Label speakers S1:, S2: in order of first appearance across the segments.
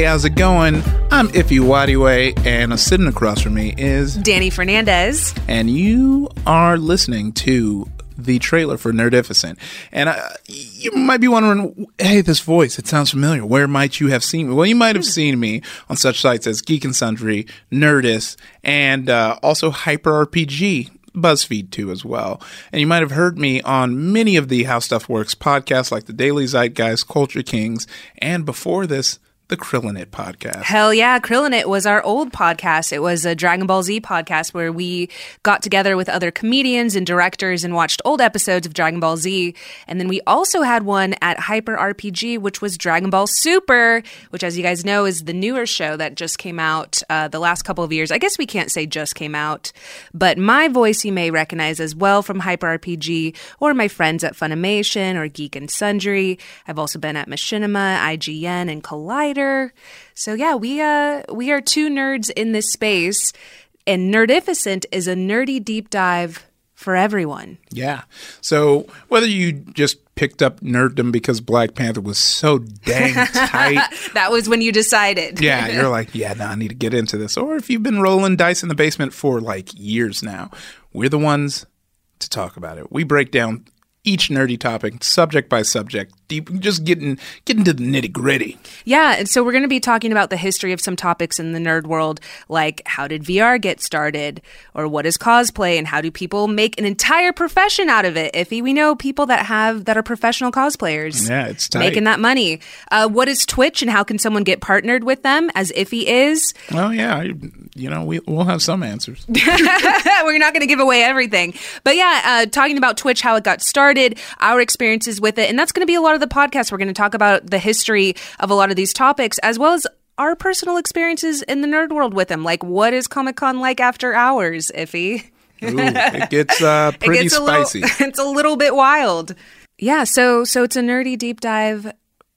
S1: how's it going? I'm Ify Nwadiwe, and a sitting across from me is
S2: Danny Fernandez.
S1: And you are listening to the trailer for Nerdificent. And uh, you might be wondering, hey, this voice, it sounds familiar. Where might you have seen me? Well, you might have seen me on such sites as Geek and Sundry, Nerdist, and uh, also Hyper RPG. BuzzFeed too as well. And you might have heard me on many of the How Stuff Works podcasts like the Daily Zeitgeist, Culture Kings, and before this, the Krillinit podcast.
S2: Hell yeah, Krillinit was our old podcast. It was a Dragon Ball Z podcast where we got together with other comedians and directors and watched old episodes of Dragon Ball Z. And then we also had one at Hyper RPG, which was Dragon Ball Super, which, as you guys know, is the newer show that just came out uh, the last couple of years. I guess we can't say just came out, but my voice you may recognize as well from Hyper RPG or my friends at Funimation or Geek and Sundry. I've also been at Machinima, IGN, and Collider. So yeah, we uh we are two nerds in this space, and Nerdificent is a nerdy deep dive for everyone.
S1: Yeah. So whether you just picked up nerddom because Black Panther was so dang tight.
S2: that was when you decided.
S1: yeah, you're like, yeah, no, I need to get into this. Or if you've been rolling dice in the basement for like years now, we're the ones to talk about it. We break down each nerdy topic, subject by subject, deep, just getting getting to the nitty gritty.
S2: Yeah, and so we're going to be talking about the history of some topics in the nerd world, like how did VR get started, or what is cosplay, and how do people make an entire profession out of it? If we know people that have that are professional cosplayers,
S1: yeah, it's tight.
S2: making that money. Uh, what is Twitch, and how can someone get partnered with them? As Ify is.
S1: Well, yeah, you know, we, we'll have some answers.
S2: we're not going to give away everything, but yeah, uh, talking about Twitch, how it got started, our experiences with it, and that's going to be a lot of the podcast. We're going to talk about the history of a lot of these topics, as well as our personal experiences in the nerd world with them. Like, what is Comic Con like after hours, Ify?
S1: Ooh, it gets uh, pretty it gets spicy.
S2: Little, it's a little bit wild. Yeah, so so it's a nerdy deep dive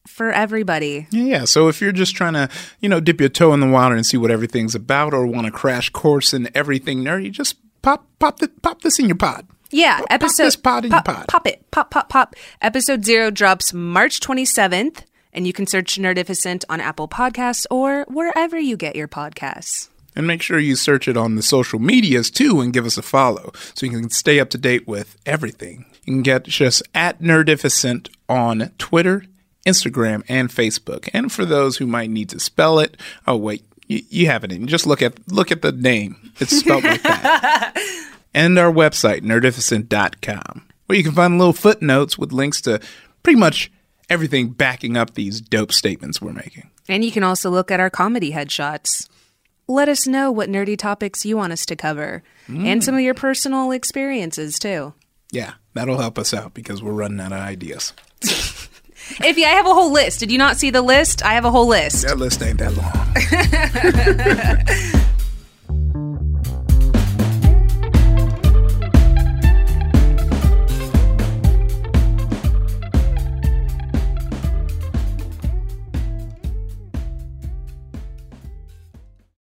S2: for everybody.
S1: Yeah, so if you're just trying to, you know, dip your toe in the water and see what everything's about or want a crash course in everything nerdy, just pop pop the, pop this in your pod.
S2: Yeah,
S1: pop,
S2: episode
S1: pop this pod in
S2: pop,
S1: pod.
S2: Pop it. Pop pop pop. Episode 0 drops March 27th and you can search Nerdificent on Apple Podcasts or wherever you get your podcasts.
S1: And make sure you search it on the social medias too and give us a follow so you can stay up to date with everything. You can get just at Nerdificent on Twitter, Instagram, and Facebook. And for those who might need to spell it, oh wait, you, you have it in. Just look at look at the name. It's spelled like that. And our website, nerdificent.com, where you can find little footnotes with links to pretty much everything backing up these dope statements we're making.
S2: And you can also look at our comedy headshots. Let us know what nerdy topics you want us to cover mm. and some of your personal experiences too.
S1: Yeah, that'll help us out because we're running out of ideas.
S2: If I have a whole list. Did you not see the list? I have a whole list.
S1: That list ain't that long.